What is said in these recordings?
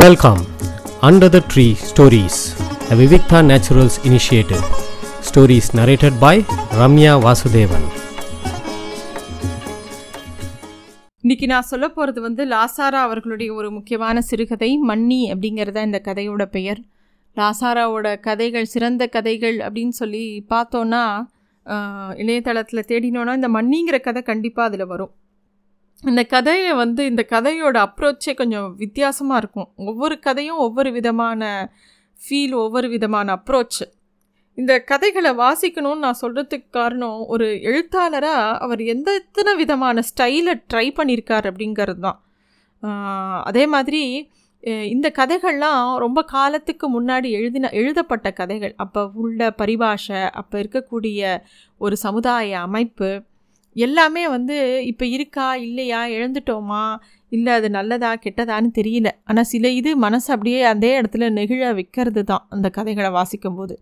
Welcome under the tree stories the Vivikta naturals initiative stories narrated by Ramya Vasudevan இன்னைக்கு நான் சொல்ல போகிறது வந்து லாசாரா அவர்களுடைய ஒரு முக்கியமான சிறுகதை மன்னி அப்படிங்கிறத இந்த கதையோட பெயர். லாசாராவோட கதைகள் சிறந்த கதைகள் அப்படின்னு சொல்லி பார்த்தோன்னா இணையதளத்தில் தேடினோன்னா இந்த மன்னிங்கிற கதை கண்டிப்பாக அதில் வரும். இந்த கதையை வந்து இந்த கதையோட அப்ரோச்சே கொஞ்சம் வித்தியாசமாக இருக்கும். ஒவ்வொரு கதையும் ஒவ்வொரு விதமான ஃபீல் ஒவ்வொரு விதமான அப்ரோச் இந்த கதைகளை வாசிக்கணும்னு நான் சொல்கிறதுக்கு காரணம் ஒரு எழுத்தாளராக அவர் எந்த எத்தனை விதமான ஸ்டைலை ட்ரை பண்ணியிருக்கார் அப்படிங்கிறது தான். அதே மாதிரி இந்த கதைகள்லாம் ரொம்ப காலத்துக்கு முன்னாடி எழுதின எழுதப்பட்ட கதைகள். அப்போ உள்ள பரிபாஷை அப்போ இருக்கக்கூடிய ஒரு சமுதாய அமைப்பு எல்லாமே வந்து இப்போ இருக்கா இல்லையா இழந்துட்டோமா இல்லை அது நல்லதா கெட்டதான்னு தெரியல. ஆனால் சில இது மனசு அப்படியே அதே இடத்துல நெகிழ வைக்கிறது தான் அந்த கதைகளை வாசிக்கும்போது.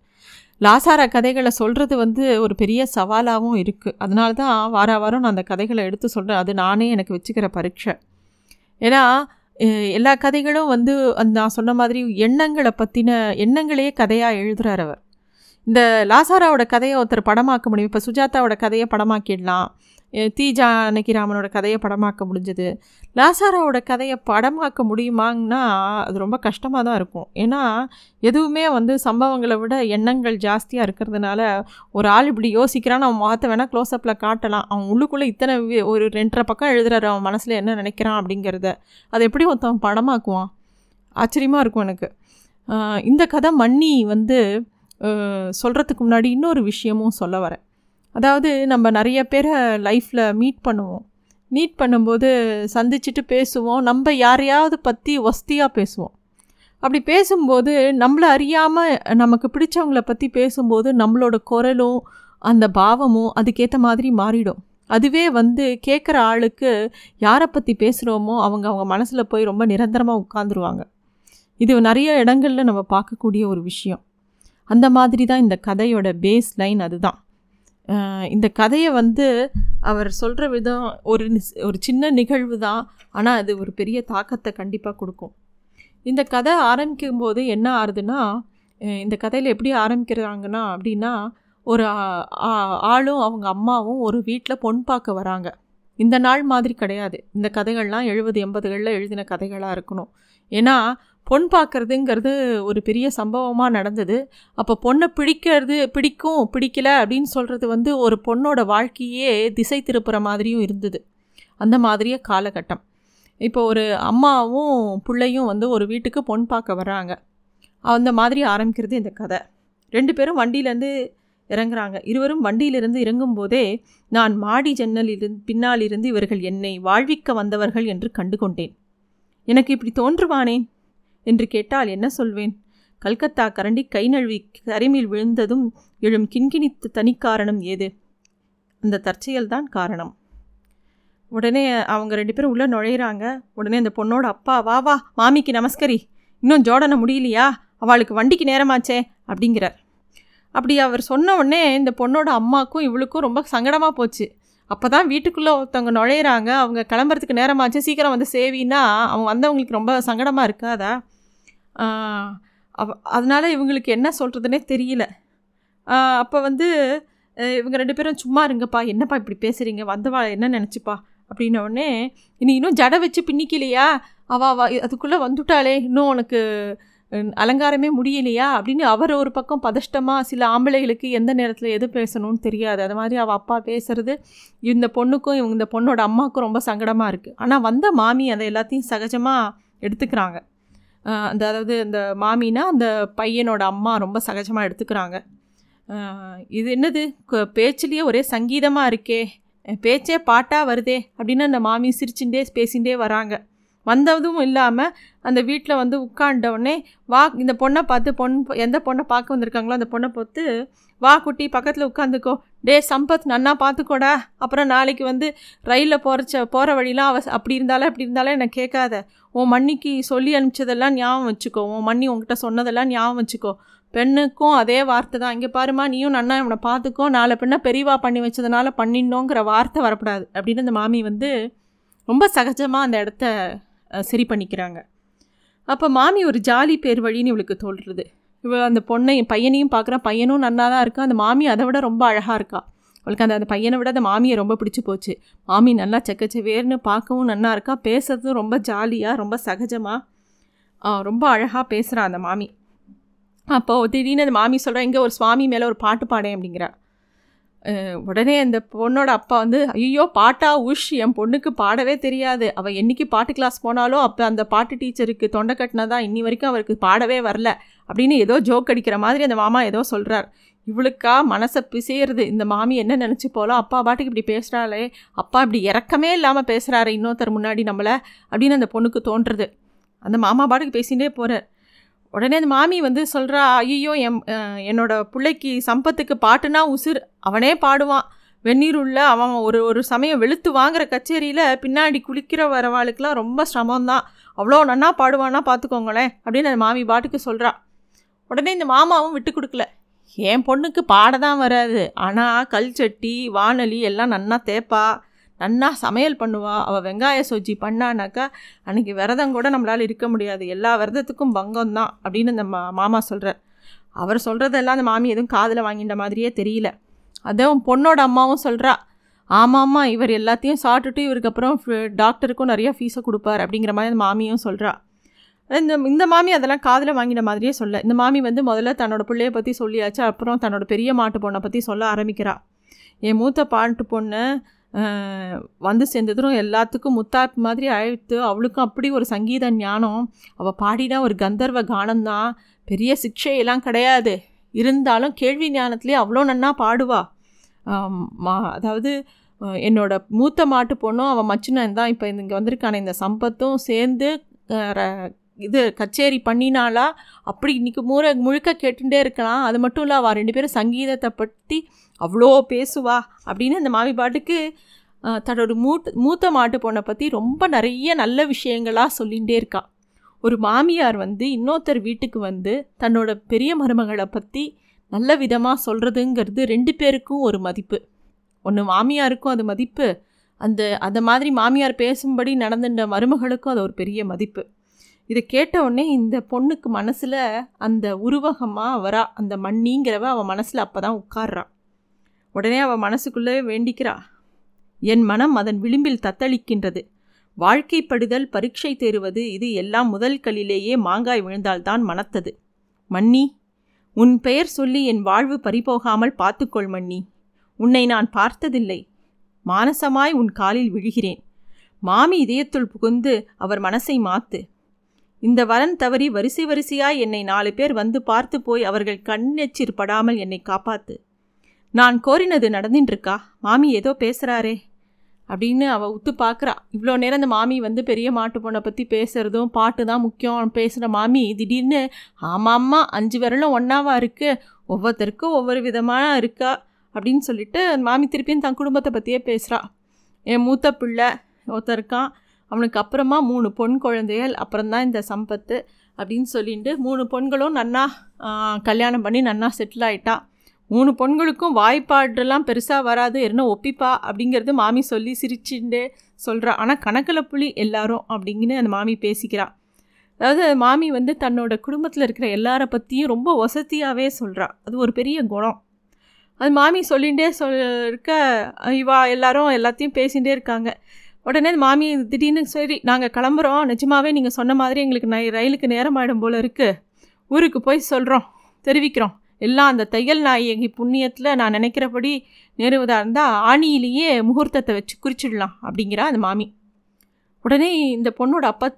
லாசாரா கதைகளை சொல்கிறது வந்து ஒரு பெரிய சவாலாகவும் இருக்குது அதனால தான் வார வாரம் நான் அந்த கதைகளை எடுத்து சொல்கிறேன் அது நானே எனக்கு வச்சுக்கிற பரீட்சை. ஏன்னா எல்லா கதைகளும் வந்து அந்த நான் சொன்ன மாதிரி எண்ணங்களை பற்றின எண்ணங்களையே கதையாக எழுதுகிறார் அவர். இந்த லாசாராவோட கதையை ஒருத்தர் படமாக்க முடியும். இப்போ சுஜாதாவோட கதையை படமாக்கிடலாம். அஹ் தி ஜானகிராமனோட கதையை படமாக்க முடிஞ்சது. லாசாராவோட கதையை படமாக்க முடியுமாங்கன்னா அது ரொம்ப கஷ்டமாக தான் இருக்கும். ஏன்னா எதுவுமே வந்து சம்பவங்களை விட எண்ணங்கள் ஜாஸ்தியாக இருக்கிறதுனால ஒரு ஆள் இப்படி யோசிக்கிறான் அவன் முகத்தை வேணால் க்ளோஸ்அப்பில் காட்டலாம். அவன் உள்ளுக்குள்ளே இத்தனை ஒரு ரெண்டரை பக்கம் எழுதுறாரு. அவன் மனசில் என்ன நினைக்கிறான் அப்படிங்கிறத. அதை எப்படி ஒருத்தன் படமாக்குவான்? ஆச்சரியமாக இருக்கும் எனக்கு. இந்த கதை மன்னி வந்து சொல்கிறதுக்கு முன்னாடி இன்னொரு விஷயமும் சொல்ல வரேன். அதாவது நம்ம நிறைய பேரை லைஃப்பில் மீட் பண்ணுவோம். மீட் பண்ணும்போது சந்திச்சுட்டு பேசுவோம். நம்ம யாரையாவது பற்றி ஒஸ்தியாக பேசுவோம். அப்படி பேசும்போது நம்மளை அறியாமல் நமக்கு பிடிச்சவங்கள பற்றி பேசும்போது நம்மளோட குரலும் அந்த பாவமும் அதுக்கேற்ற மாதிரி மாறிடும். அதுவே வந்து கேட்குற ஆளுக்கு யாரை பற்றி பேசுகிறோமோ அவங்க அவங்க மனசில் போய் ரொம்ப நிரந்தரமாக உட்காந்துருவாங்க இது நிறைய இடங்களில் நம்ம பார்க்கக்கூடிய ஒரு விஷயம். அந்த மாதிரி தான் இந்த கதையோட பேஸ் லைன் அதுதான் இந்த கதையை வந்து அவர் சொல்கிற விதம் ஒரு ஒரு சின்ன நிகழ்வு தான். ஆனால் அது ஒரு பெரிய தாக்கத்தை கண்டிப்பாக கொடுக்கும். இந்த கதை ஆரம்பிக்கும் போது என்ன ஆறுதுன்னா இந்த கதையில் எப்படி ஆரம்பிக்கிறாங்கன்னா அப்படின்னா ஒரு ஆளும் அவங்க அம்மாவும் ஒரு வீட்டில் பொன் பார்க்க வராங்க. இந்த நாள் மாதிரி கிடையாது. இந்த கதைகள்லாம் எழுபது எண்பதுகளில் எழுதின கதைகளாக இருக்கணும். ஏன்னா பொன் பார்க்கறதுங்கிறது ஒரு பெரிய சம்பவமாக நடந்தது. அப்போ பொண்ணை பிடிக்கிறது பிடிக்கும் பிடிக்கல அப்படின்னு சொல்கிறது வந்து ஒரு பொண்ணோட வாழ்க்கையே திசை திருப்புற மாதிரியும் இருந்தது. அந்த மாதிரியே காலகட்டம். இப்போ ஒரு அம்மாவும் பிள்ளையும் வந்து ஒரு வீட்டுக்கு பொன் பார்க்க வர்றாங்க. அந்த மாதிரி ஆரம்பிக்கிறது இந்த கதை. ரெண்டு பேரும் வண்டியிலேருந்து இறங்குறாங்க. இருவரும் வண்டியிலிருந்து இறங்கும்போதே நான் மாடி ஜன்னலிலிருந்து பின்னாலிருந்து இவர்கள் என்னை வாழ்விக்க வந்தவர்கள் என்று கண்டு கொண்டேன் எனக்கு இப்படி தோன்றுவானேன்? என்று கேட்டால் என்ன சொல்வேன்? கல்கத்தா கரண்டி கை நழுவி கரிமில் விழுந்ததும் எழும் கிண்கிணி தனிக்காரணம் ஏது? அந்த தற்செயல்தான் காரணம். உடனே அவங்க ரெண்டு பேரும் உள்ளே நுழையிறாங்க. உடனே அந்த பொண்ணோட அப்பா வா வா மாமிக்கு நமஸ்கரி. இன்னும் ஜோடனை முடியலையா? அவளுக்கு வண்டிக்கு நேரமாச்சே அப்படிங்கிறார். அப்படி அவர் சொன்ன உடனே இந்த பொண்ணோட அம்மாக்கும் இவளுக்கும் ரொம்ப சங்கடமாக போச்சு. அப்போ தான் வீட்டுக்குள்ளே ஒருத்தவங்க நுழையிறாங்க. அவங்க கிளம்புறதுக்கு நேரமாச்சு. சீக்கிரம் வந்து சேவின்னா அவங்க வந்தவங்களுக்கு ரொம்ப சங்கடமாக இருக்காதா? அதனால் இவங்களுக்கு என்ன சொல்கிறதுனே தெரியல. அப்போ வந்து இவங்க ரெண்டு பேரும் சும்மா இருங்கப்பா என்னப்பா இப்படி பேசுகிறீங்க வந்தவா என்ன நினச்சிப்பா? அப்படின்னோடனே நீ இன்னும் ஜடை வச்சு பின்னிக்கலையா? அவா அவ அதுக்குள்ளே வந்துட்டாளே இன்னும் உனக்கு அலங்காரமே முடியலையா? அப்படின்னு அவர் ஒரு பக்கம் பதஷ்டமாக சில ஆம்பளைகளுக்கு எந்த நேரத்தில் எது பேசணும்னு தெரியாது. அது மாதிரி அவள் அப்பா பேசுகிறது இந்த பொண்ணுக்கும் இவங்க இந்த பொண்ணோட அம்மாவுக்கும் ரொம்ப சங்கடமாக இருக்குது ஆனால் வந்த மாமி அதை எல்லாத்தையும் சகஜமாக எடுத்துக்கிறாங்க. அதாவது அந்த மாமினா அந்த பையனோட அம்மா ரொம்ப சகஜமாக எடுத்துக்கிறாங்க. இது என்னது? கு- பேச்சுலேயே ஒரே சங்கீதமாக இருக்கே. பேச்சே பாட்டாக வருதே அப்படின்னு அந்த மாமி சிரிச்சுட்டே பேசிகிட்டே வராங்க. வந்ததும் இல்லாமல் அந்த வீட்டில் வந்து உட்காண்டவுடனே வா இந்த பொண்ணை பார்த்து பொண் எந்த பொண்ணை பார்க்க வந்திருக்காங்களோ அந்த பொண்ணை பார்த்து வா குட்டி பக்கத்தில் உட்காந்துக்கோ. டே சம்பத் நன்னா பார்த்துக்கோடா அப்புறம் நாளைக்கு வந்து ரயிலில் போகிறச்ச போகிற வழிலாம் அவ அப்படி இருந்தாலும் அப்படி இருந்தாலும் என்னை கேட்காத. உன் மன்னிக்கு சொல்லி அனுப்பிச்சதெல்லாம் ஞாபகம் வச்சுக்கோ. உன் மண்ணி உங்ககிட்ட சொன்னதெல்லாம் ஞாபகம் வச்சுக்கோ. பெண்ணுக்கும் அதே வார்த்தை தான். இங்கே பாருமா நீயும் நன்னா இவனை பார்த்துக்கோ நாளை பெண்ணை பெரியவா பண்ணி வச்சதுனால பண்ணிடணுங்கிற வார்த்தை வரக்கூடாது. அப்படின்னு அந்த மாமி வந்து ரொம்ப சகஜமாக அந்த இடத்த சரி பண்ணிக்கிறாங்க. அப்போ மாமி ஒரு ஜாலி பேர் வழின்னு இவளுக்கு தோல்றது இவ அந்த பொண்ணை பையனையும் பார்க்குறான். பையனும் நன்னா தான் இருக்கா அந்த மாமி அதை விட ரொம்ப அழகாக இருக்கா. அவளுக்கு அந்த அந்த பையனை விட அந்த மாமியை ரொம்ப பிடிச்சி போச்சு. மாமி நல்லா செக்கச்சவேர்னு பார்க்கவும் நல்லா இருக்கா. பேசுறதும் ரொம்ப ஜாலியாக ரொம்ப சகஜமாக ரொம்ப அழகாக பேசுகிறான் அந்த மாமி. அப்போது திடீர்னு அந்த மாமி சொல்கிறா இங்கே ஒரு சுவாமி மேலே ஒரு பாட்டு பாடேன் அப்படிங்கிறா. உடனே அந்த பொண்ணோட அப்பா வந்து ஐயோ பாட்டா? உஷ் என் பொண்ணுக்கு பாடவே தெரியாது. அவள் என்றைக்கு பாட்டு கிளாஸ் போனாலும் அப்போ அந்த பாட்டு டீச்சருக்கு தொண்டை கட்டினதான் இன்னி வரைக்கும் அவருக்கு பாடவே வரல. அப்படின்னு ஏதோ ஜோக் அடிக்கிற மாதிரி அந்த மாமா ஏதோ சொல்கிறார் இவளுக்கா மனசை பிசையிறது? இந்த மாமி என்ன நினச்சி போகலாம் அப்பா பாட்டுக்கு இப்படி பேசுகிறாளே அப்பா இப்படி இறக்கமே இல்லாமல் பேசுகிறாரு இன்னொருத்தர் முன்னாடி நம்மளை அப்படின்னு அந்த பொண்ணுக்கு தோன்றுறது. அந்த மாமா பாட்டுக்கு பேசிகிட்டே போகிறார் உடனே அந்த மாமி வந்து சொல்கிறா ஐயோ என் என்னோட பிள்ளைக்கு சம்பத்துக்கு பாட்டுனா உசுர் அவனே பாடுவான். வெந்நீர் உள்ள அவன் ஒரு ஒரு சமயம் வெளுத்து வாங்குற கச்சேரியில் பின்னாடி குளிக்கிற வரவாளுக்கெலாம் ரொம்ப சிரமம்தான். அவ்வளோ நன்னா பாடுவானா பார்த்துக்கோங்களேன் அப்படின்னு அந்த மாமி பாட்டுக்கு சொல்கிறா உடனே இந்த மாமாவும் விட்டு கொடுக்கல. என் பொண்ணுக்கு பாட தான் வராது. ஆனால் கல் சட்டி வானொலி எல்லாம் நன்னா தேப்பா. நன்னா சமையல் பண்ணுவா. அவள் வெங்காய சொஜ்ஜி பண்ணானாக்கா அன்றைக்கி விரதம் கூட நம்மளால் இருக்க முடியாது. எல்லா விரதத்துக்கும் பங்கம் தான் அப்படின்னு இந்த மா மாமா சொல்கிறார் அவர் சொல்கிறதெல்லாம் அந்த மாமி எதுவும் காதில் வாங்கிட்ட மாதிரியே தெரியல. அதுவும் பொண்ணோட அம்மாவும் சொல்கிறா ஆமாம்மா இவர் எல்லாத்தையும் சாப்பிட்டுட்டு இவருக்கு அப்புறம் டாக்டருக்கும் நிறையா ஃபீஸை கொடுப்பார் அப்படிங்கிற மாதிரி அந்த மாமியும் சொல்கிறா இந்த இந்த மாமி அதெல்லாம் காதில் வாங்கின மாதிரியே சொல்ல. இந்த மாமி வந்து முதல்ல தன்னோட பிள்ளைய பற்றி சொல்லியாச்சு அப்புறம் தன்னோட பெரிய மாட்டு பொண்ணை பற்றி சொல்ல ஆரம்பிக்கிறா. என் மூத்த பாட்டு பொண்ணை வந்து சேர்ந்ததும் எல்லாத்துக்கும் முத்தாப்பு மாதிரி அழைத்து அவளுக்கும் அப்படி ஒரு சங்கீத ஞானம். அவள் பாடினா ஒரு கந்தர்வ கானம்தான் பெரிய சிக்ஷையெல்லாம் கிடையாது. இருந்தாலும் கேள்வி ஞானத்துலேயே அவ்வளோ நன்னா பாடுவா. மா அதாவது என்னோட மூத்த மாட்டு பொண்ணும் அவன் மச்சினன் தான். இப்போ இங்கே வந்திருக்கான இந்த சம்பத்தும் சேர்ந்து இது கச்சேரி பண்ணினாலா அப்படி இன்றைக்கி மூற முழுக்க கேட்டுகிட்டே இருக்கலாம். அது மட்டும் இல்லை அவள் ரெண்டு பேரும் சங்கீதத்தை பற்றி அவ்வளோ பேசுவா அப்படின்னு அந்த மாமி பாட்டுக்கு தன்னோட மூட் மூத்த மாட்டு பொண்ணை பற்றி ரொம்ப நிறைய நல்ல விஷயங்களாக சொல்லிகிட்டே இருக்கா. ஒரு மாமியார் வந்து இன்னொருத்தர் வீட்டுக்கு வந்து தன்னோட பெரிய மருமகளை பற்றி நல்ல விதமாக சொல்கிறதுங்கிறது ரெண்டு பேருக்கும் ஒரு மதிப்பு. ஒன்று மாமியாருக்கும் அது மதிப்பு. அந்த அந்த மாதிரி மாமியார் பேசும்படி நடந்துட்ட மருமகளுக்கும் அது ஒரு பெரிய மதிப்பு. இதை கேட்ட உடனே இந்த பொண்ணுக்கு மனசில் அந்த உருவகமாக வரா அந்த மண்ணிங்கிறவ அவன் மனசில் அப்போ தான் உட்கார்றான் உடனே அவள் மனசுக்குள்ளே வேண்டிக்கிறா என் மனம் அதன் விளிம்பில் தத்தளிக்கின்றது. வாழ்க்கைப்படுதல் பரீட்சை தேறுவது இது எல்லாம் முதல் கல்லிலேயே மாங்காய் விழுந்தால்தான் மனத்தது. மன்னி உன் பெயர் சொல்லி என் வாழ்வு பறிபோகாமல் பார்த்துக்கொள் மன்னி. உன்னை நான் பார்த்ததில்லை. மானசமாய் உன் காலில் விழுகிறேன். மாமி இதயத்துள் புகுந்து அவர் மனசை மாத்து. இந்த வரன் தவறி வரிசை வரிசையாய் என்னை நாலு பேர் வந்து பார்த்து போய் அவர்கள் கண்ணெச்சிர் படாமல் என்னை காப்பாத்து. நான் கோரினது நடந்துட்டுருக்கா மாமி ஏதோ பேசுகிறாரே அப்படின்னு அவள் உத்து பார்க்குறா இவ்வளோ நேரம் அந்த மாமி வந்து பெரிய மாட்டு பொண்ணை பற்றி பேசுகிறதும் பாட்டு தான் முக்கியம் பேசுகிற மாமி திடீர்னு ஆமாம்மா அஞ்சு விரலும் ஒன்றாவாக இருக்குது ஒவ்வொருத்தருக்கும் ஒவ்வொரு விதமாக இருக்கா? அப்படின்னு சொல்லிட்டு மாமி திருப்பியும் தன் குடும்பத்தை பற்றியே பேசுகிறா என் மூத்த பிள்ளை ஒருத்தருக்கான் அவனுக்கு அப்புறமா மூணு பொன் குழந்தைகள் அப்புறம்தான் இந்த சம்பத்து அப்படின்னு சொல்லிட்டு மூணு பொண்களும் நன்னா கல்யாணம் பண்ணி நன்னா செட்டில் ஆகிட்டா மூணு பொண்களுக்கும் வாய்ப்பாடுலாம் பெருசாக வராது என்ன ஒப்பிப்பா அப்படிங்கிறது மாமி சொல்லி சிரிச்சுட்டு சொல்கிறா ஆனால் கணக்கில் புலி எல்லாரும் அப்படிங்கன்னு அந்த மாமி பேசிக்கிறா. அதாவது மாமி வந்து தன்னோட குடும்பத்தில் இருக்கிற எல்லாரை பற்றியும் ரொம்ப வசதியாகவே சொல்கிறா அது ஒரு பெரிய குணம். அது மாமி சொல்லிகிட்டே சொல் இருக்க இவா எல்லாரும் எல்லாத்தையும் பேசிகிட்டே இருக்காங்க. உடனே மாமி திடீர்னு சரி நாங்கள் கிளம்புறோம். நிஜமாகவே நீங்கள் சொன்ன மாதிரி எங்களுக்கு நை ரயிலுக்கு நேரம் ஆகிடும் போல் இருக்குது ஊருக்கு போய் சொல்கிறோம் தெரிவிக்கிறோம். எல்லாம் அந்த தையல் நாயகி புண்ணியத்தில் நான் நினைக்கிறபடி நேருவதாக இருந்தால் ஆணியிலேயே முகூர்த்தத்தை வச்சு குறிச்சிடலாம் அப்படிங்கிறா அந்த மாமி. உடனே இந்த பொண்ணோட அப்பா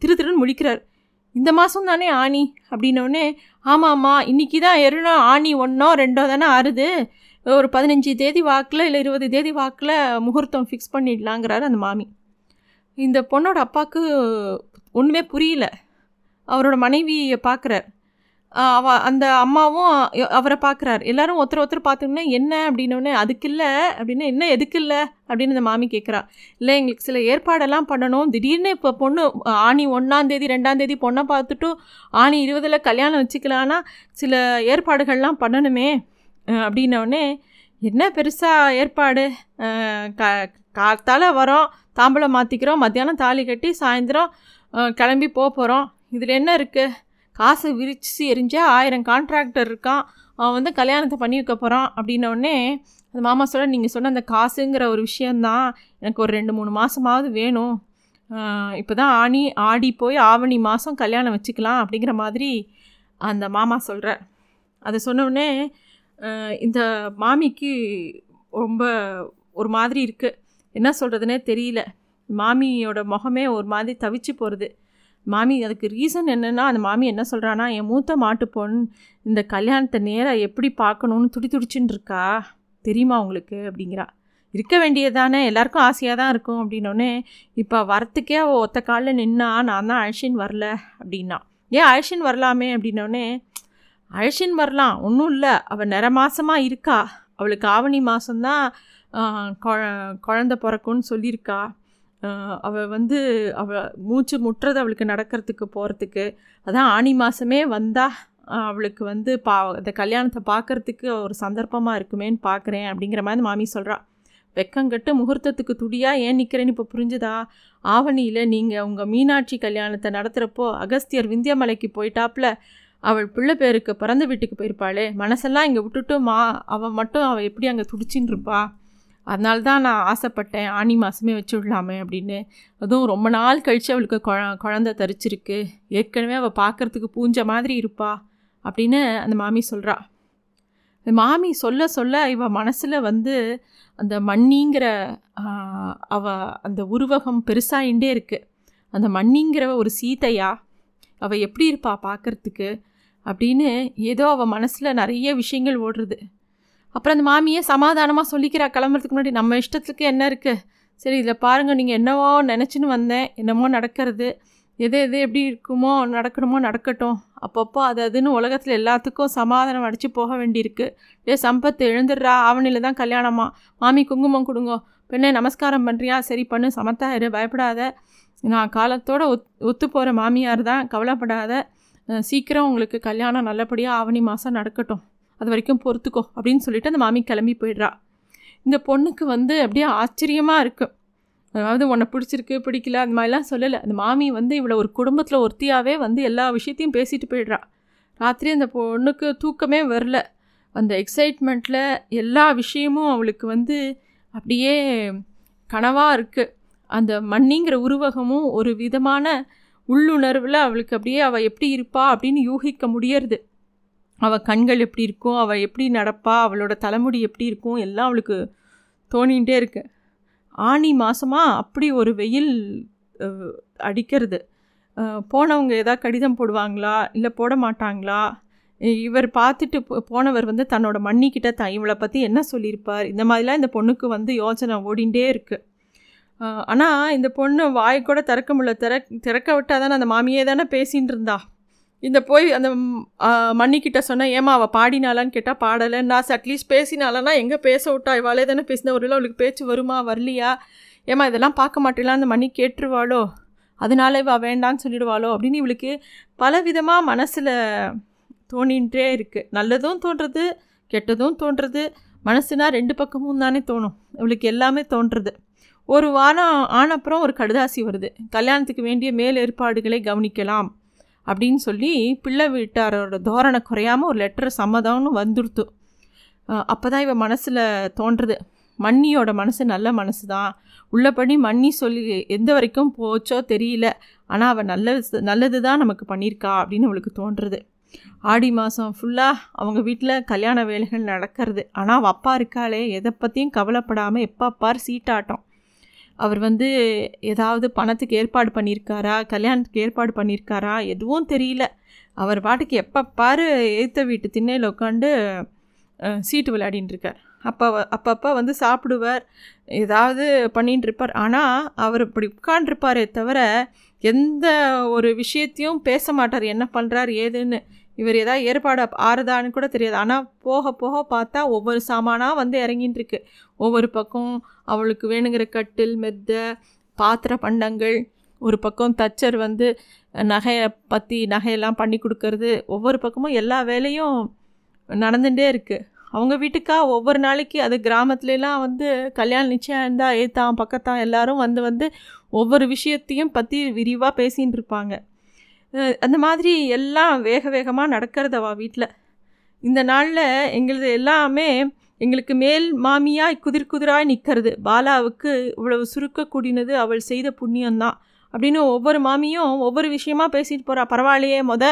திரு திருன்னு முழிக்கிறார். இந்த மாதம் தானே ஆணி? அப்படின்னோடனே ஆமாம்மா இன்றைக்கி தான் எருனோ ஆணி ஒன்றோ ரெண்டோ தானே ஆறுது ஒரு பதினஞ்சு தேதி வாக்கில் இல்லை இருபது தேதி வாக்கில் முகூர்த்தம் ஃபிக்ஸ் பண்ணிடலாங்கிறாரு அந்த மாமி. இந்த பொண்ணோட அப்பாவுக்கு ஒன்றுமே புரியல. அவரோட மனைவியை பார்க்குறார் அவ அந்த அம்மாவும் அவரை பார்க்குறாரு எல்லாரும் ஒருத்தர் ஒருத்தர் பார்த்தோம்னா என்ன அப்படின்னோடனே அதுக்கு இல்லை அப்படின்னு என்ன எதுக்கு இல்லை அப்படின்னு இந்த மாமி கேட்குறா இல்லை எங்களுக்கு சில ஏற்பாடெல்லாம் பண்ணணும். திடீர்னு இப்போ பொண்ணு ஆணி ஒன்றாந்தேதி ரெண்டாந்தேதி பொண்ணை பார்த்துட்டும் ஆணி இருபதில் கல்யாணம் வச்சுக்கலான்னா சில ஏற்பாடுகள்லாம் பண்ணணுமே. அப்படின்னோடனே என்ன பெருசாக ஏற்பாடு? க காத்தால் வரோம் தாம்பளம் மாற்றிக்கிறோம் மத்தியானம் தாலி கட்டி சாயந்தரம் கிளம்பி போக போகிறோம் இதில் என்ன இருக்குது காசை விரிச்சு எரிஞ்சால் ஆயிரம் கான்ட்ராக்டர் இருக்கான். அவன் வந்து கல்யாணத்தை பண்ணி வைக்க போகிறான் அப்படின்னோடனே அந்த மாமா சொல்ல நீங்கள் சொன்ன அந்த காசுங்கிற ஒரு விஷயந்தான் எனக்கு ஒரு ரெண்டு மூணு மாதமாவது வேணும். இப்போ தான் ஆணி ஆடி போய் ஆவணி மாதம் கல்யாணம் வச்சுக்கலாம். அப்படிங்கிற மாதிரி அந்த மாமா சொல்கிறார் அதை சொன்னோடனே இந்த மாமிக்கு ரொம்ப ஒரு மாதிரி இருக்குது என்ன சொல்கிறதுனே தெரியல. மாமியோட முகமே ஒரு மாதிரி தவிச்சு போகிறது மாமி அதுக்கு ரீசன் என்னென்னா அந்த மாமி என்ன சொல்கிறான்னா என் மூத்த மாட்டு பொண்ணு இந்த கல்யாணத்தை நேராக எப்படி பார்க்கணுன்னு துடி துடிச்சுன்னு இருக்கா? தெரியுமா உங்களுக்கு? அப்படிங்கிறா. இருக்க வேண்டியதானே எல்லாருக்கும் ஆசையாக தான் இருக்கும். அப்படின்னோடனே இப்போ வரத்துக்கே அவள் ஒத்த காலில் நின்னா நான் தான் அழிச்சின்னு வரல. அப்படின்னா ஏன் அழிச்சின்னு வரலாமே? அப்படின்னோடனே அழிச்சின்னு வரலாம் ஒன்றும் இல்லை. அவள் நிற மாதமாக இருக்கா? அவளுக்கு ஆவணி மாதம்தான் குழந்த பிறக்கும்னு சொல்லியிருக்கா. அவள் வந்து அவள் மூச்சு முட்டுறது அவளுக்கு நடக்கிறதுக்கு போகிறதுக்கு அதான் ஆணி மாதமே வந்தால் அவளுக்கு வந்து பா அந்த கல்யாணத்தை பார்க்குறதுக்கு ஒரு சந்தர்ப்பமாக இருக்குமேன்னு பார்க்குறேன் அப்படிங்கிற மாதிரி மாமி சொல்கிறா வெக்கங்கட்டு முகூர்த்தத்துக்கு துடியாக ஏன் நிற்கிறேன்னு இப்போ புரிஞ்சுதா? ஆவணியில் நீங்கள் உங்கள் மீனாட்சி கல்யாணத்தை நடத்துகிறப்போ அகஸ்தியர் விந்தியமலைக்கு போயிட்டாப்புல அவள் பிள்ளை பேருக்கு பிறந்த வீட்டுக்கு போயிருப்பாளே. மனசெல்லாம் இங்கே விட்டுட்டு மா அவள் மட்டும் அவள் எப்படி அங்கே துடிச்சின்னு இருப்பா? அதனால தான் நான் ஆசைப்பட்டேன். ஆனி மாதமே வச்சு விடலாமே அப்படின்னு. அதுவும் ரொம்ப நாள் கழித்து அவளுக்கு குழ குழந்த தரிச்சிருக்கு. ஏற்கனவே அவள் பார்க்குறதுக்கு பூஞ்ச மாதிரி இருப்பா அப்படின்னு அந்த மாமி சொல்கிறா அந்த மாமி சொல்ல சொல்ல இவள் மனசில் வந்து அந்த மண்ணிங்கிற அவ அந்த உருவகம் பெருசாகிண்டே இருக்குது அந்த மண்ணிங்கிற ஒரு சீதையா அவள் எப்படி இருப்பா பார்க்குறதுக்கு அப்படின்னு ஏதோ அவள் மனசில் நிறைய விஷயங்கள் ஓடுறது. அப்புறம் அந்த மாமியே சமாதானமாக சொல்லிக்கிறா கிளம்புறதுக்கு முன்னாடி நம்ம இஷ்டத்துக்கு என்ன இருக்குது சரி இதில் பாருங்கள் நீங்கள் என்னவோ நினச்சின்னு வந்தேன். என்னமோ நடக்கிறது. எது எது எப்படி இருக்குமோ நடக்கணுமோ நடக்கட்டும். அப்பப்போ அது அதுன்னு உலகத்தில் எல்லாத்துக்கும் சமாதானம் அடித்து போக வேண்டியிருக்கு. டே சம்பத்து எழுந்துடுறா. ஆவணியில் தான் கல்யாணமா. மாமி குங்குமம் கொடுங்கோ. பெண்ணே நமஸ்காரம் பண்ணுறியா சரி பண்ணு. சமத்தா இரு. பயப்படாத. நான் காலத்தோடு ஒத் ஒத்து போகிற மாமியார் தான் கவலைப்படாத சீக்கிரம் உங்களுக்கு கல்யாணம் நல்லபடியாக ஆவணி மாதம் நடக்கட்டும். அது வரைக்கும் பொறுத்துக்கோ அப்படின்னு சொல்லிட்டு அந்த மாமி கிளம்பி போயிடுறா. இந்த பொண்ணுக்கு வந்து அப்படியே ஆச்சரியமாக இருக்குது அதாவது உன்னை பிடிச்சிருக்கு பிடிக்கல அந்த மாதிரிலாம் சொல்லலை. அந்த மாமி வந்து இவ்வளோ ஒரு குடும்பத்தில் ஒருத்தியாகவே வந்து எல்லா விஷயத்தையும் பேசிட்டு போயிடுறா. ராத்திரி அந்த பொண்ணுக்கு தூக்கமே வரல. அந்த எக்ஸைட்மெண்ட்டில் எல்லா விஷயமும் அவளுக்கு வந்து அப்படியே கனவாக இருக்குது அந்த மண்ணிங்கிற உருவகமும் ஒரு விதமான உள்ளுணர்வில் அவளுக்கு அப்படியே அவள் எப்படி இருப்பா அப்படின்னு யூகிக்க முடியறது. அவள் கண்கள் எப்படி இருக்கும் அவள் எப்படி நடப்பா அவளோட தலைமுடி எப்படி இருக்கும் எல்லாம் அவளுக்கு தோணிகிட்டே இருக்கு. ஆணி மாதமாக அப்படி ஒரு வெயில் அடிக்கிறது. போனவங்க எதாவது கடிதம் போடுவாங்களா? இல்லை போட மாட்டாங்களா? இவர் பார்த்துட்டு போனவர் வந்து தன்னோட மண்ணிக்கிட்ட த இவளை பற்றி என்ன சொல்லியிருப்பார்? இந்த மாதிரிலாம் இந்த பொண்ணுக்கு வந்து யோசனை ஓடிண்டே இருக்குது ஆனால் இந்த பொண்ணு வாய் கூட திறக்க முடியல. திற திறக்க விட்டால் தானே அந்த மாமியே தானே பேசின்னு இருந்தா. இந்த போய் அந்த மன்னிக்கிட்ட சொன்னேன் ஏமா அவள் பாடினாலான்னு கேட்டால் பாடலை நான் அட்லீஸ்ட் பேசினாலன்னா எங்கே பேச விட்டா? இவாளே தானே பேசின ஒரு அவளுக்கு பேச்சு வருமா வரலையா? ஏமா இதெல்லாம் பார்க்க மாட்டேலாம் அந்த மணி கேட்டுருவாளோ? அதனால இவள் வேண்டான்னு சொல்லிடுவாளோ? அப்படின்னு இவளுக்கு பல விதமாக மனசில் தோணின்றே இருக்குது நல்லதும் தோன்றுறது கெட்டதும் தோன்றுறது மனசுனால் ரெண்டு பக்கமும் தானே தோணும். இவளுக்கு எல்லாமே தோன்றுறது ஒரு வாரம் ஆனப்புறம் ஒரு கடுதாசி வருது. கல்யாணத்துக்கு வேண்டிய மேல் ஏற்பாடுகளை கவனிக்கலாம் அப்படின்னு சொல்லி பிள்ளை வீட்டாரோட தோரணை குறையாமல் ஒரு லெட்டர் சம்மதம்னு வந்துடுத்து அப்போ தான் இவன் மனசில் தோன்றுறது மண்ணியோட மனசு நல்ல மனசு தான் உள்ளபடி மண்ணி சொல்லி எந்த வரைக்கும் போச்சோ தெரியல. ஆனால் அவள் நல்ல நல்லது தான் நமக்கு பண்ணியிருக்கா அப்படின்னு அவளுக்கு தோன்றுறது ஆடி மாதம் ஃபுல்லாக அவங்க வீட்டில் கல்யாண வேலைகள் நடக்கிறது. ஆனால் அவள் அப்பா இருக்காளே எதை பற்றியும் கவலைப்படாமல் எப்போ அப்பார் சீட்டாட்டம். அவர் வந்து ஏதாவது பணத்துக்கு ஏற்பாடு பண்ணியிருக்காரா? கல்யாணத்துக்கு ஏற்பாடு பண்ணியிருக்காரா? எதுவும் தெரியல. அவர் பாட்டுக்கு எப்போ பாரு ஏற்ற வீட்டு திண்ணையில் உட்காந்து சீட்டு விளையாடின்னு இருக்கார். அப்போ அப்பப்போ வந்து சாப்பிடுவார். ஏதாவது பண்ணிகிட்டு இருப்பார். ஆனால் அவர் இப்படி உட்காண்டிருப்பாரே தவிர எந்த ஒரு விஷயத்தையும் பேச மாட்டார். என்ன பண்ணுறார் ஏதுன்னு. இவர் ஏதாவது ஏற்பாடு ஆறுதான்னு கூட தெரியாது. ஆனால் போக போக பார்த்தா ஒவ்வொரு சாமானாக வந்து இறங்கின்னு இருக்கு. ஒவ்வொரு பக்கம் அவளுக்கு வேணுங்கிற கட்டில் மெத்த பாத்திர பண்டங்கள் ஒரு பக்கம் தச்சர் வந்து நகையை பற்றி நகையெல்லாம் பண்ணி கொடுக்கறது ஒவ்வொரு பக்கமும் எல்லா வேலையும் நடந்துகிட்டே இருக்குது அவங்க வீட்டுக்கா ஒவ்வொரு நாளைக்கு அது கிராமத்துலலாம் வந்து கல்யாணம் நிச்சயம் இருந்தால் ஏத்தான் பக்கத்தான் எல்லாரும் வந்து வந்து ஒவ்வொரு விஷயத்தையும் பற்றி விரிவாக பேசின்னு இருப்பாங்க. அந்த மாதிரி எல்லாம் வேக வேகமாக நடக்கிறது அவள் வீட்டில் இந்த நாளில் எங்களது எல்லாமே எங்களுக்கு மேல் மாமியாய் குதிர் குதிராய் நிற்கிறது. பாலாவுக்கு இவ்வளவு சுருக்க கூடினது அவள் செய்த புண்ணியம்தான். அப்படின்னு ஒவ்வொரு மாமியும் ஒவ்வொரு விஷயமா பேசிட்டு போகிறா பரவாயில்லையே மொத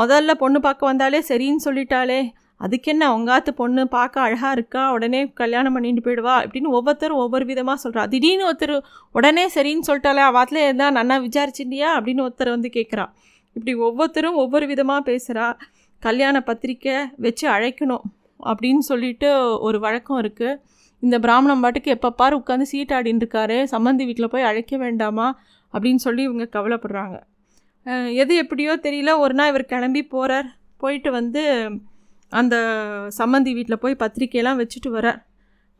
முதல்ல பொண்ணு பார்க்க வந்தாலே சரின்னு சொல்லிட்டாளே. அதுக்கென்ன உங்காத்து பொண்ணு பார்க்க அழகாக இருக்கா? உடனே கல்யாணம் பண்ணிட்டு போயிடுவா? இப்படின்னு ஒவ்வொருத்தரும் ஒவ்வொரு விதமாக சொல்கிறா திடீர்னு ஒருத்தர் உடனே சரின்னு சொல்லிட்டாலே அவாத்தில் இருந்தால் நன்னா விசாரிச்சிட்டியா? அப்படின்னு ஒருத்தர் வந்து கேட்குறா இப்படி ஒவ்வொருத்தரும் ஒவ்வொரு விதமாக பேசுகிறா கல்யாண பத்திரிக்கை வச்சு அழைக்கணும். அப்படின்னு சொல்லிட்டு ஒரு வழக்கம் இருக்குது இந்த பிராமணம் பாட்டுக்கு எப்போ பாரு உட்காந்து சீட்டாடின்னு இருக்காரு. சம்மந்தி வீட்டில் போய் அழைக்க வேண்டாமா? அப்படின்னு சொல்லி இவங்க கவலைப்படுறாங்க. எது எப்படியோ தெரியல. ஒரு நாள் இவர் கிளம்பி போகிறார் போயிட்டு வந்து அந்த சம்மந்தி வீட்டில் போய் பத்திரிக்கையெல்லாம் வச்சுட்டு வரார்.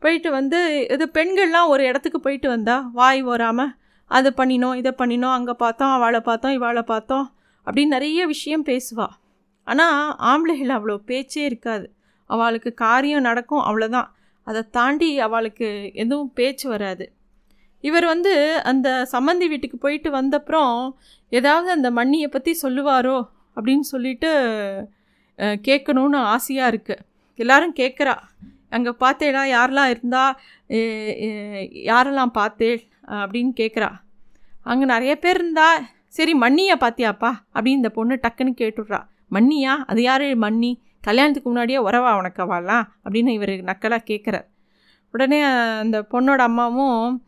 போயிட்டு வந்து இது பெண்கள்லாம் ஒரு இடத்துக்கு போயிட்டு வந்தா? வாய் ஓராமல் அதை பண்ணினோம் இதை பண்ணினோம் அங்கே பார்த்தோம் அவளை பார்த்தோம் இவாளை பார்த்தோம் அப்படின்னு நிறைய விஷயம் பேசுவாள் ஆனால் ஆம்பளைகள் அவ்வளோ பேச்சே இருக்காது. அவளுக்கு காரியம் நடக்கும் அவ்வளோதான் அதை தாண்டி அவளுக்கு எதுவும் பேச்சு வராது. இவர் வந்து அந்த சம்மந்தி வீட்டுக்கு போயிட்டு வந்தப்புறம் ஏதாவது அந்த மண்ணியை பற்றி சொல்லுவாரோ அப்படின்னு சொல்லிட்டு கேட்கணும்னு கேட்கணுன்னு ஆசையாக இருக்குது எல்லாரும் கேட்குறா. அங்கே பார்த்தேடா யாரெல்லாம் இருந்தா யாரெல்லாம் பார்த்தே அப்படின்னு கேட்குறா. அங்கே நிறைய பேர் இருந்தா சரி மண்ணியா பார்த்தியாப்பா அப்படின்னு இந்த பொண்ணு டக்குன்னு கேட்டுடுறா. மண்ணியா அது யார் மண்ணி கல்யாணத்துக்கு முன்னாடியே உறவா உனக்கு அவளாம் அப்படின்னு இவர் நக்கலாக கேட்குறார் உடனே அந்த பொண்ணோட அம்மாவும்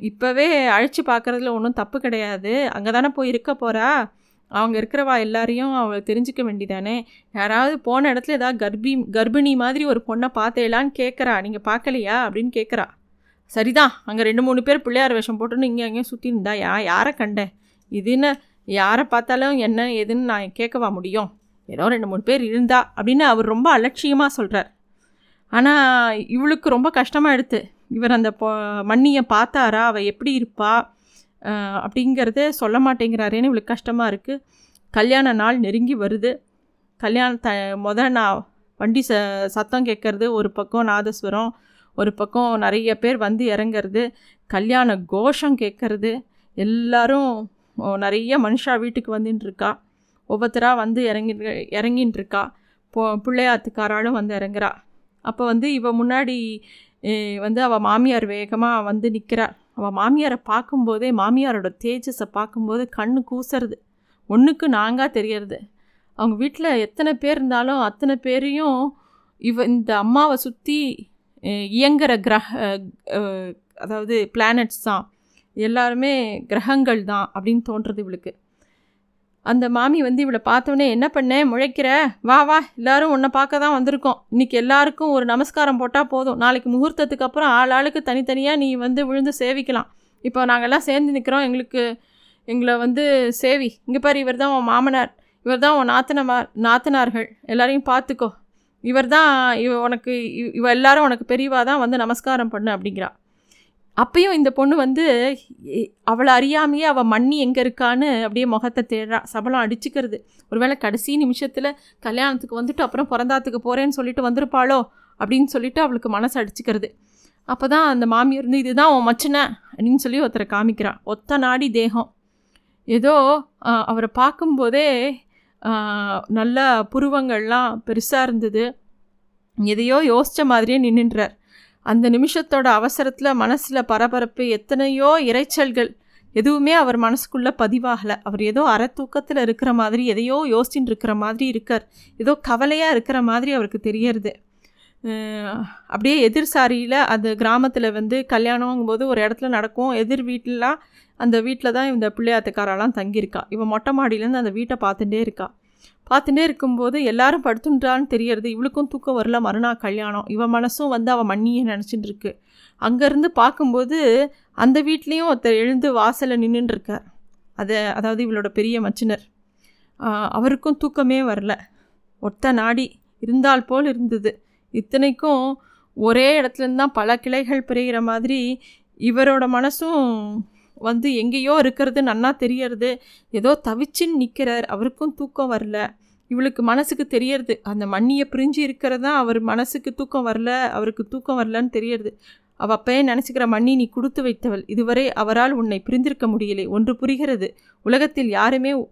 இப்போவே அழைச்சி பார்க்குறதுல ஒன்றும் தப்பு கிடையாது. அங்கே தானே போய் இருக்க போகிறா அவங்க இருக்கிறவா எல்லாரையும் அவள் தெரிஞ்சுக்க வேண்டிதானே? யாராவது போன இடத்துல ஏதாவது கர்ப்பி கர்ப்பிணி மாதிரி ஒரு பொண்ணை பார்த்தேலான்னு கேட்குறா நீங்கள் பார்க்கலையா அப்படின்னு கேட்குறா சரிதான் அங்கே ரெண்டு மூணு பேர் பிள்ளையார் வேஷம் போட்டுன்னு இங்கே அங்கேயும் சுற்றி இருந்தா யா யாரை கண்டேன் இதுன்னு யாரை பார்த்தாலும் என்ன ஏதுன்னு நான் கேட்கவா முடியும்? ஏதோ ரெண்டு மூணு பேர் இருந்தா அப்படின்னு அவர் ரொம்ப அலட்சியமாக சொல்கிறார் ஆனால் இவளுக்கு ரொம்ப கஷ்டமாக எடுத்து இவர் அந்த பொ மண்ணியை பார்த்தாரா அவள் எப்படி இருப்பா அப்படிங்கிறத சொல்ல மாட்டேங்கிறாரேன்னு இவளுக்கு கஷ்டமாக இருக்குது கல்யாண நாள் நெருங்கி வருது. கல்யாண த முத நான் வண்டி ச சத்தம் கேட்கறது ஒரு பக்கம் நாதஸ்வரம் ஒரு பக்கம் நிறைய பேர் வந்து இறங்குறது கல்யாண கோஷம் கேட்கறது எல்லாரும் நிறைய மனுஷா வீட்டுக்கு வந்துட்டுருக்கா ஒவ்வொருத்தராக வந்து இறங்கி இறங்கின்னு இருக்கா போ பிள்ளையாத்துக்காராலும் வந்து இறங்குறா. அப்போ வந்து இவள் முன்னாடி வந்து அவள் மாமியார் வேகமாக வந்து நிற்கிறாள் அவள் மாமியாரை பார்க்கும்போதே மாமியாரோட தேஜஸை பார்க்கும்போது கண்ணு கூசுறது. ஒன்றுக்கு நாங்காக தெரியறது. அவங்க வீட்டில் எத்தனை பேர் இருந்தாலும் அத்தனை பேரையும் இவ இந்த அம்மாவை சுற்றி இயங்குற கிரக அதாவது பிளானட்ஸ் தான். எல்லாருமே கிரகங்கள் தான் அப்படின்னு தோன்றது இவளுக்கு. அந்த மாமி வந்து இவளை பார்த்தோன்னே என்ன பண்ணேன் முழைக்கிற வா வா. எல்லாரும் உன்னை பார்க்க தான் வந்திருக்கோம். இன்னைக்கு எல்லாருக்கும் ஒரு நமஸ்காரம் போட்டால் போதும். நாளைக்கு முகூர்த்தத்துக்கு அப்புறம் ஆள் ஆளுக்கு தனித்தனியாக நீ வந்து விழுந்து சேவிக்கலாம். இப்போ நாங்கள்லாம் சேர்ந்து நிற்கிறோம் எங்களுக்கு எங்களை வந்து சேவி. இங்கே பாரு இவர் தான் உன் மாமனார். இவர் தான் உன் நாத்தனமார் நாத்தனார்கள். எல்லாரையும் பார்த்துக்கோ. இவர் தான் இவ உனக்கு இவ- இவ எல்லாரும் உனக்கு பெரியவா தான் வந்து நமஸ்காரம் பண்ணு அப்படிங்கிறா. அப்பயும் இந்த பொண்ணு வந்து அவளை அறியாமையே அவள் மண்ணி எங்கே இருக்கான்னு அப்படியே முகத்தை தேடுறா. சபலம் அடிச்சுக்கிறது. ஒருவேளை கடைசி நிமிஷத்தில் கல்யாணத்துக்கு வந்துட்டு அப்புறம் பிறந்தாத்துக்கு போகிறேன்னு சொல்லிட்டு வந்திருப்பாளோ? அப்படின்னு சொல்லிட்டு அவளுக்கு மனசு அடிச்சுக்கிறது. அப்போ தான் அந்த மாமியார் இருந்து இதுதான் உன் மச்சனை அப்படின்னு சொல்லி ஒருத்தரை காமிக்கிறான் ஒத்த நாடி தேகம். ஏதோ அவரை பார்க்கும்போதே நல்ல புருவங்கள்லாம் பெருசாக இருந்தது. எதையோ யோசித்த மாதிரியே நின்றுன்றார் அந்த நிமிஷத்தோட அவசரத்தில் மனசில் பரபரப்பு எத்தனையோ இரைச்சல்கள். எதுவுமே அவர் மனசுக்குள்ளே பதிவாகலை. அவர் ஏதோ அறத்தூக்கத்தில் இருக்கிற மாதிரி எதையோ யோசிச்சுட்டு இருக்கிற மாதிரி இருக்கார். ஏதோ கவலையாக இருக்கிற மாதிரி அவருக்கு தெரியறது. அப்படியே எதிர் சாரியில் அந்த கிராமத்தில் வந்து கல்யாணங்கும்போது ஒரு இடத்துல நடக்கும். எதிர் வீட்டிலலாம் அந்த வீட்டில் தான் இந்த பிள்ளையாத்துக்காரெல்லாம் தங்கியிருக்கா. இவன் மொட்டை மாடியிலேருந்து அந்த வீட்டை பார்த்துட்டே இருக்கா. பார்த்துட்டே இருக்கும்போது எல்லாரும் படுத்துன்றான்னு தெரியறது. இவளுக்கும் தூக்கம் வரல. மறுநாள் கல்யாணம். இவன் மனசும் வந்து அவள் மண்ணியே நினச்சிட்டு இருக்கு அங்கேருந்து பார்க்கும்போது அந்த வீட்லேயும் ஒருத்தர் எழுந்து வாசலில் நின்றுட்டு இருக்கார் அதை அதாவது இவளோட பெரிய மச்சினர். அவருக்கும் தூக்கமே வரல. ஒத்த நாடி இருந்தால் போல் இருந்தது. இத்தனைக்கும் ஒரே இடத்துலருந்து தான் பல கிளைகள் பிரிகிற மாதிரி இவரோட மனசும் வந்து எங்கேயோ இருக்கிறது நன்னா தெரியறது. ஏதோ தவிச்சுன்னு நிற்கிறார் அவருக்கும் தூக்கம் வரல. இவளுக்கு மனசுக்கு தெரியறது. அந்த மண்ணியை பிரிஞ்சு இருக்கிறதா அவர் மனசுக்கு தூக்கம் வரல? அவருக்கு தூக்கம் வரலன்னு தெரியறது. அவள் அப்பயே நினச்சிக்கிற மண்ணி நீ கொடுத்து வைத்தவள். இதுவரை அவரால் உன்னை பிரிந்திருக்க முடியலை. ஒன்று புரிகிறது. உலகத்தில் யாருமே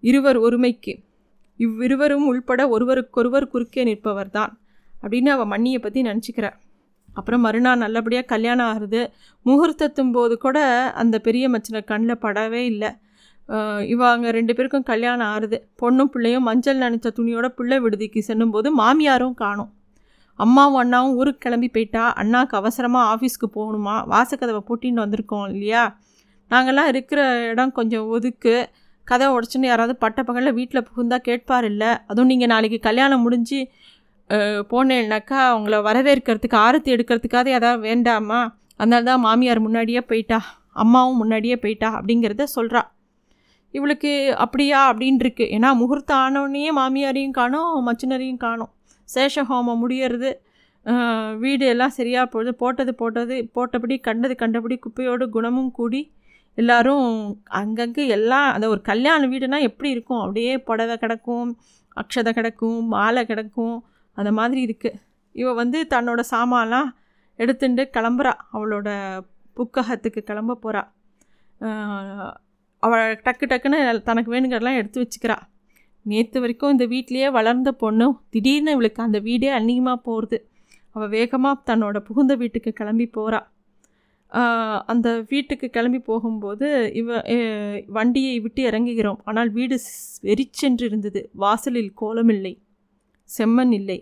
இருவர் ஒருமைக்கு இவ்விருவரும் உள்பட ஒருவருக்கொருவர் குறுக்கே நிற்பவர்தான். அப்படின்னு அவள் மண்ணியை பற்றி நினச்சிக்கிறார் அப்புறம் மறுநாள் நல்லபடியாக கல்யாணம் ஆகுது முகூர்த்தத்தும் போது கூட அந்த பெரிய மச்சனை கண்ணில் படவே இல்லை. இவங்க ரெண்டு பேருக்கும் கல்யாணம் ஆறுது. பொண்ணும் பிள்ளையும் மஞ்சள் நினைச்ச துணியோட பிள்ளை விடுதிக்கு செல்லும்போது மாமியாரும் காணும். அம்மாவும் அண்ணாவும் ஊருக்கு கிளம்பி போயிட்டா அண்ணாவுக்கு அவசரமாக ஆஃபீஸ்க்கு போகணுமா? வாசக்கதவை பூட்டின்னு வந்திருக்கோம் இல்லையா? நாங்கள்லாம் இருக்கிற இடம் கொஞ்சம் ஒதுக்கு. கதை உடச்சுன்னு யாராவது பட்ட பகலில் வீட்டில் புகுந்தா கேட்பார் இல்லை. அதுவும் நீங்கள் நாளைக்கு கல்யாணம் முடிஞ்சு போனேன்னாக்கா அவங்கள வரவேற்கிறதுக்கு ஆரத்தி எடுக்கிறதுக்காவது எதாவது வேண்டாமா? அதனால தான் மாமியார் முன்னாடியே போயிட்டா அம்மாவும் முன்னாடியே போயிட்டா அப்படிங்கிறத சொல்கிறா இவளுக்கு அப்படியா அப்படின்ட்டுருக்கு ஏன்னா முகூர்த்தம் ஆனோடனே மாமியாரையும் காணும் மச்சினரையும் காணும். சேஷ ஹோமம் முடியறது வீடு எல்லாம் சரியாக போகுது போட்டது போட்டது போட்டபடி கண்டது கண்டபடி குப்பையோடு குணமும் கூடி எல்லாரும் அங்கங்கே எல்லாம் அந்த ஒரு கல்யாண வீடுனா எப்படி இருக்கும்? அப்படியே புடவை கிடக்கும் அக்ஷதை கிடக்கும் மாலை கிடக்கும் அந்த மாதிரி இருக்குது இவ வந்து தன்னோட சாமான்லாம் எடுத்துட்டு கிளம்புறா. அவளோட புக்ககத்துக்கு கிளம்ப போகிறா அவள் டக்கு டக்குன்னு தனக்கு வேணுங்கிறதெல்லாம் எடுத்து வச்சுக்கிறா. நேற்று வரைக்கும் இந்த வீட்லேயே வளர்ந்த பொண்ணு திடீர்னு இவளுக்கு அந்த வீடே அந்நியமாக போகிறது அவள் வேகமாக தன்னோட புகுந்த வீட்டுக்கு கிளம்பி போகிறா அந்த வீட்டுக்கு கிளம்பி போகும்போது இவ வண்டியை விட்டு இறங்குகிறோம். ஆனால் வீடு வெறிச்சென்று இருந்தது. வாசலில் கோலமில்லை. செம்மன் இல்லை.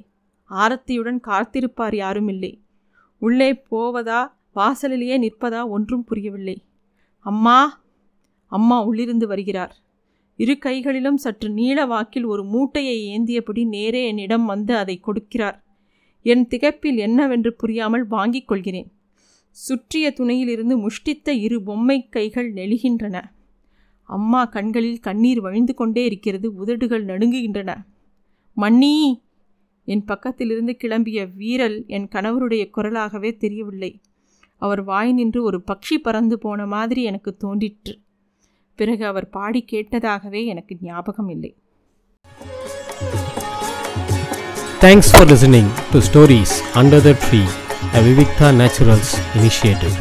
ஆரத்தியுடன் காத்திருப்பார் யாரும் இல்லை உள்ளே போவதா வாசலிலேயே நிற்பதா ஒன்றும் புரியவில்லை. அம்மா அம்மா உள்ளிருந்து வருகிறார். இரு கைகளிலும் சற்று நீள வாக்கில் ஒரு மூட்டையை ஏந்தியபடி நேரே என்னிடம் வந்து அதை கொடுக்கிறார். என் திகைப்பில் என்னவென்று புரியாமல் வாங்கிக் கொள்கிறேன். சுற்றிய துணையிலிருந்து முஷ்டித்த இரு பொம்மை கைகள் நெழுகின்றன அம்மா கண்களில் கண்ணீர் வழிந்து கொண்டே இருக்கிறது உதடுகள் நடுங்குகின்றன. மன்னி! என் பக்கத்திலிருந்து கிளம்பிய வீரல் என் கணவருடைய குரலாகவே தெரியவில்லை. அவர் வாய் நின்று ஒரு பக்ஷி பறந்து போன மாதிரி எனக்கு தோன்றிற்று. பிறகு அவர் பாடி கேட்டதாகவே எனக்கு ஞாபகம் இல்லை. Thanks for listening to stories under the tree a Vivikta naturals initiative